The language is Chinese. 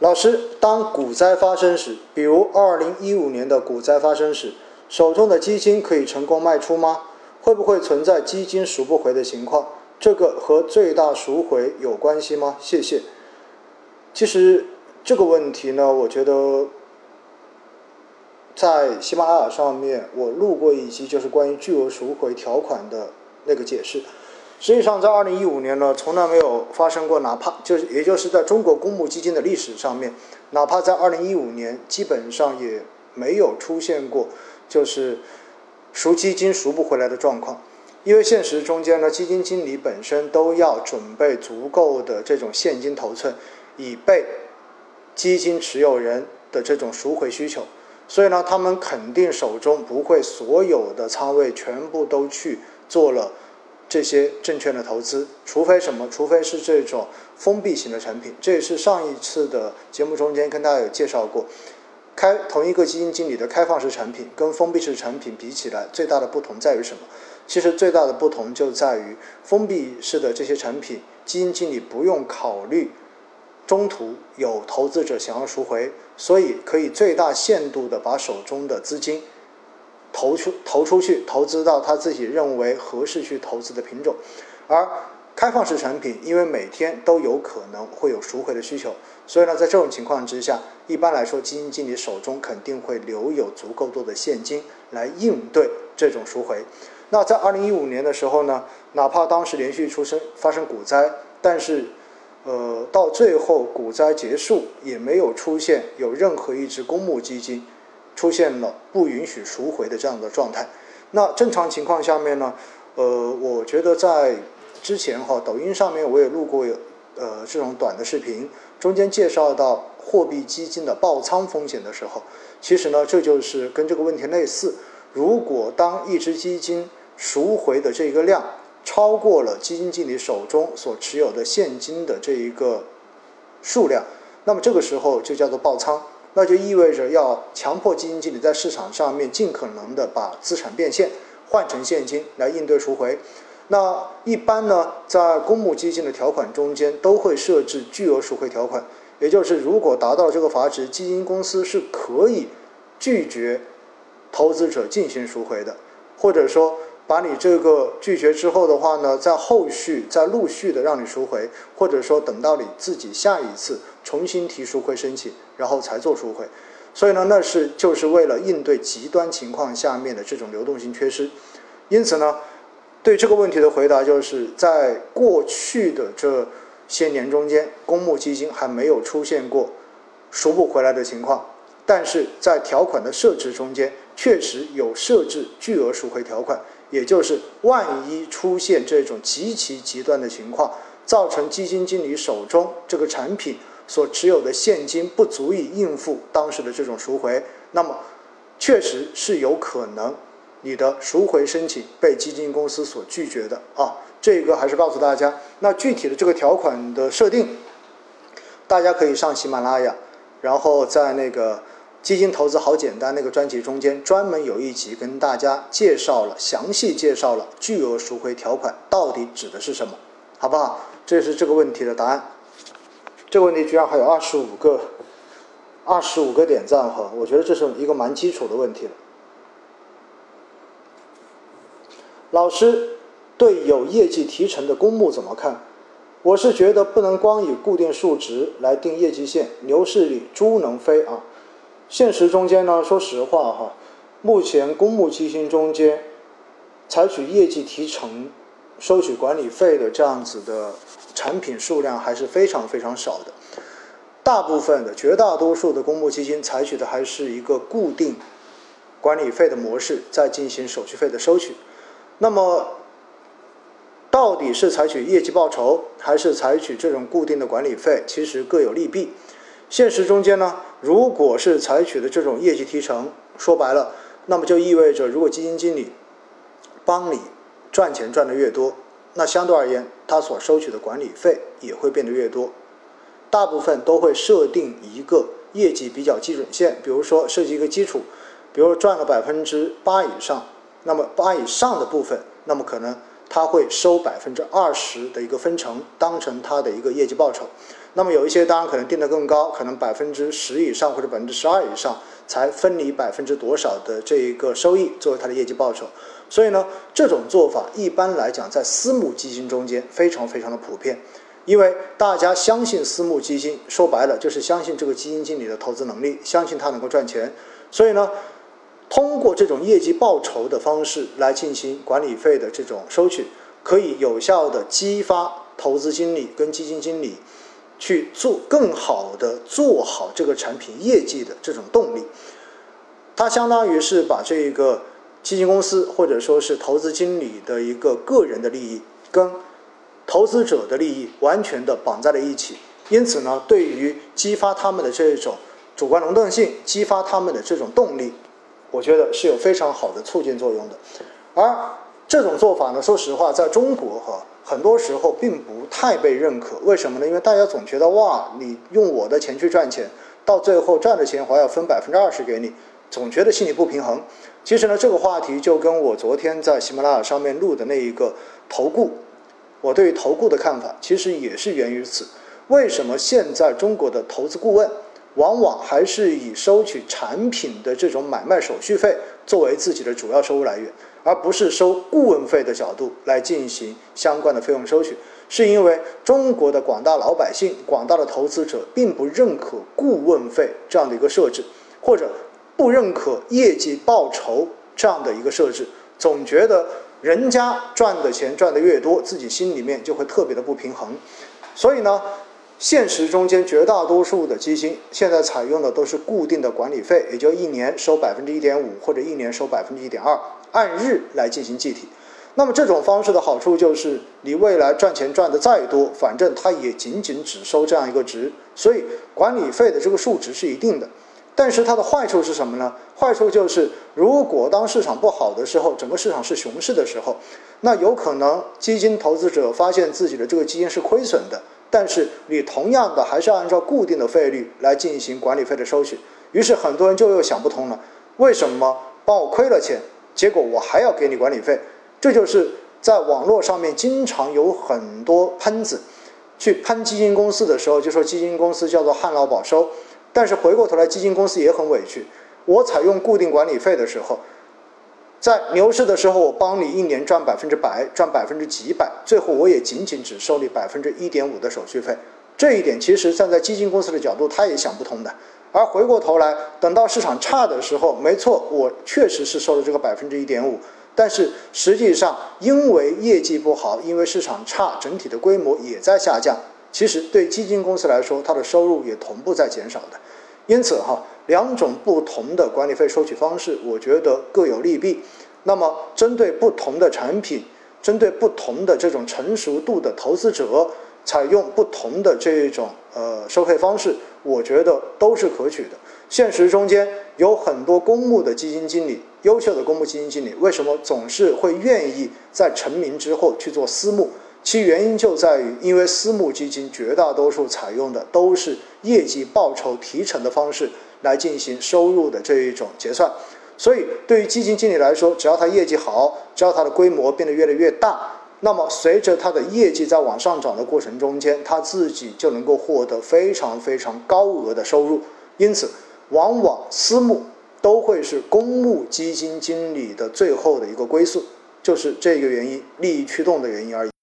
老师，当股灾发生时，比如二零一五年的股灾发生时，手中的基金可以成功卖出吗？会不会存在基金赎不回的情况？这个和最大赎回有关系吗？谢谢。其实这个问题呢，我觉得在喜马拉雅上面我录过一期，就是关于巨额赎回条款的那个解释。实际上，在二零一五年呢，从来没有发生过，哪怕就是也就是在中国公募基金的历史上面，哪怕在二零一五年，基本上也没有出现过就是赎基金赎不回来的状况。因为现实中间呢，基金经理本身都要准备足够的这种现金头寸，以备基金持有人的这种赎回需求。所以呢，他们肯定手中不会所有的仓位全部都去做了这些证券的投资，除非什么？除非是这种封闭型的产品。这也是上一次的节目中间跟大家有介绍过，开同一个基金经理的开放式产品跟封闭式产品比起来，最大的不同在于什么？其实最大的不同就在于封闭式的这些产品，基金经理不用考虑中途有投资者想要赎回，所以可以最大限度的把手中的资金投出投出去，投资到他自己认为合适去投资的品种。而开放式产品，因为每天都有可能会有赎回的需求，所以呢，在这种情况之下，一般来说，基金经理手中肯定会留有足够多的现金来应对这种赎回。那在二零一五年的时候呢，哪怕当时连续出生发生股灾，但是，呃，到最后股灾结束也没有出现有任何一只公募基金出现了不允许赎回的这样的状态。那正常情况下面呢，呃，我觉得在之前哈，抖音上面我也录过呃这种短的视频，中间介绍到货币基金的爆仓风险的时候，其实呢，这就是跟这个问题类似。如果当一只基金赎回的这个量超过了基金经理手中所持有的现金的这一个数量，那么这个时候就叫做爆仓，那就意味着要强迫基金经理在市场上面尽可能的把资产变现换成现金来应对赎回。那一般呢，在公募基金的条款中间都会设置巨额赎回条款，也就是如果达到这个阀值，基金公司是可以拒绝投资者进行赎回的，或者说。把你这个拒绝之后的话呢，在后续再陆续的让你赎回，或者说等到你自己下一次重新提赎回申请，然后才做赎回。所以呢，那是就是为了应对极端情况下面的这种流动性缺失。因此呢，对这个问题的回答就是在过去的这些年中间，公募基金还没有出现过赎不回来的情况，但是在条款的设置中间，确实有设置巨额赎回条款。也就是万一出现这种极其极端的情况，造成基金经理手中这个产品所持有的现金不足以应付当时的这种赎回，那么确实是有可能你的赎回申请被基金公司所拒绝的啊。这个还是告诉大家，那具体的这个条款的设定，大家可以上喜马拉雅，然后在那个。基金投资好简单，那个专辑中间专门有一集跟大家介绍了，详细介绍了巨额赎回条款到底指的是什么，好不好？这是这个问题的答案。这个问题居然还有二十五个，二十五个点赞哈，我觉得这是一个蛮基础的问题了。老师对有业绩提成的公募怎么看？我是觉得不能光以固定数值来定业绩线，牛市里猪能飞啊。现实中间呢，说实话哈，目前公募基金中间采取业绩提成、收取管理费的这样子的产品数量还是非常非常少的。大部分的、绝大多数的公募基金采取的还是一个固定管理费的模式，在进行手续费的收取。那么，到底是采取业绩报酬，还是采取这种固定的管理费？其实各有利弊。现实中间呢，如果是采取的这种业绩提成，说白了，那么就意味着，如果基金经理帮你赚钱赚的越多，那相对而言，他所收取的管理费也会变得越多。大部分都会设定一个业绩比较基准线，比如说设计一个基础，比如赚了百分之八以上，那么八以上的部分，那么可能他会收百分之二十的一个分成，当成他的一个业绩报酬。那么有一些当然可能定得更高，可能百分之十以上或者百分之十二以上才分你百分之多少的这一个收益作为它的业绩报酬。所以呢，这种做法一般来讲在私募基金中间非常非常的普遍，因为大家相信私募基金，说白了就是相信这个基金经理的投资能力，相信他能够赚钱。所以呢，通过这种业绩报酬的方式来进行管理费的这种收取，可以有效的激发投资经理跟基金经理。去做更好的做好这个产品业绩的这种动力，它相当于是把这个基金公司或者说是投资经理的一个个人的利益跟投资者的利益完全的绑在了一起。因此呢，对于激发他们的这种主观能动性，激发他们的这种动力，我觉得是有非常好的促进作用的。而这种做法呢，说实话，在中国哈。很多时候并不太被认可，为什么呢？因为大家总觉得哇，你用我的钱去赚钱，到最后赚的钱还要分百分之二十给你，总觉得心里不平衡。其实呢，这个话题就跟我昨天在喜马拉雅上面录的那一个投顾，我对于投顾的看法其实也是源于此。为什么现在中国的投资顾问往往还是以收取产品的这种买卖手续费作为自己的主要收入来源？而不是收顾问费的角度来进行相关的费用收取，是因为中国的广大老百姓、广大的投资者并不认可顾问费这样的一个设置，或者不认可业绩报酬这样的一个设置，总觉得人家赚的钱赚得越多，自己心里面就会特别的不平衡，所以呢。现实中间绝大多数的基金现在采用的都是固定的管理费，也就一年收百分之一点五，或者一年收百分之一点二，按日来进行计提。那么这种方式的好处就是，你未来赚钱赚的再多，反正它也仅仅只收这样一个值，所以管理费的这个数值是一定的。但是它的坏处是什么呢？坏处就是，如果当市场不好的时候，整个市场是熊市的时候，那有可能基金投资者发现自己的这个基金是亏损的。但是你同样的还是按照固定的费率来进行管理费的收取，于是很多人就又想不通了：为什么帮我亏了钱，结果我还要给你管理费？这就是在网络上面经常有很多喷子去喷基金公司的时候，就说基金公司叫做旱涝保收，但是回过头来基金公司也很委屈，我采用固定管理费的时候。在牛市的时候，我帮你一年赚百分之百，赚百分之几百，最后我也仅仅只收你百分之一点五的手续费。这一点其实站在基金公司的角度，他也想不通的。而回过头来，等到市场差的时候，没错，我确实是收了这个百分之一点五，但是实际上因为业绩不好，因为市场差，整体的规模也在下降。其实对基金公司来说，它的收入也同步在减少的。因此哈，两种不同的管理费收取方式，我觉得各有利弊。那么，针对不同的产品，针对不同的这种成熟度的投资者，采用不同的这一种呃收费方式，我觉得都是可取的。现实中间有很多公募的基金经理，优秀的公募基金经理，为什么总是会愿意在成名之后去做私募？其原因就在于，因为私募基金绝大多数采用的都是业绩报酬提成的方式来进行收入的这一种结算，所以对于基金经理来说，只要他业绩好，只要他的规模变得越来越大，那么随着他的业绩在往上涨的过程中间，他自己就能够获得非常非常高额的收入。因此，往往私募都会是公募基金经理的最后的一个归宿，就是这个原因，利益驱动的原因而已。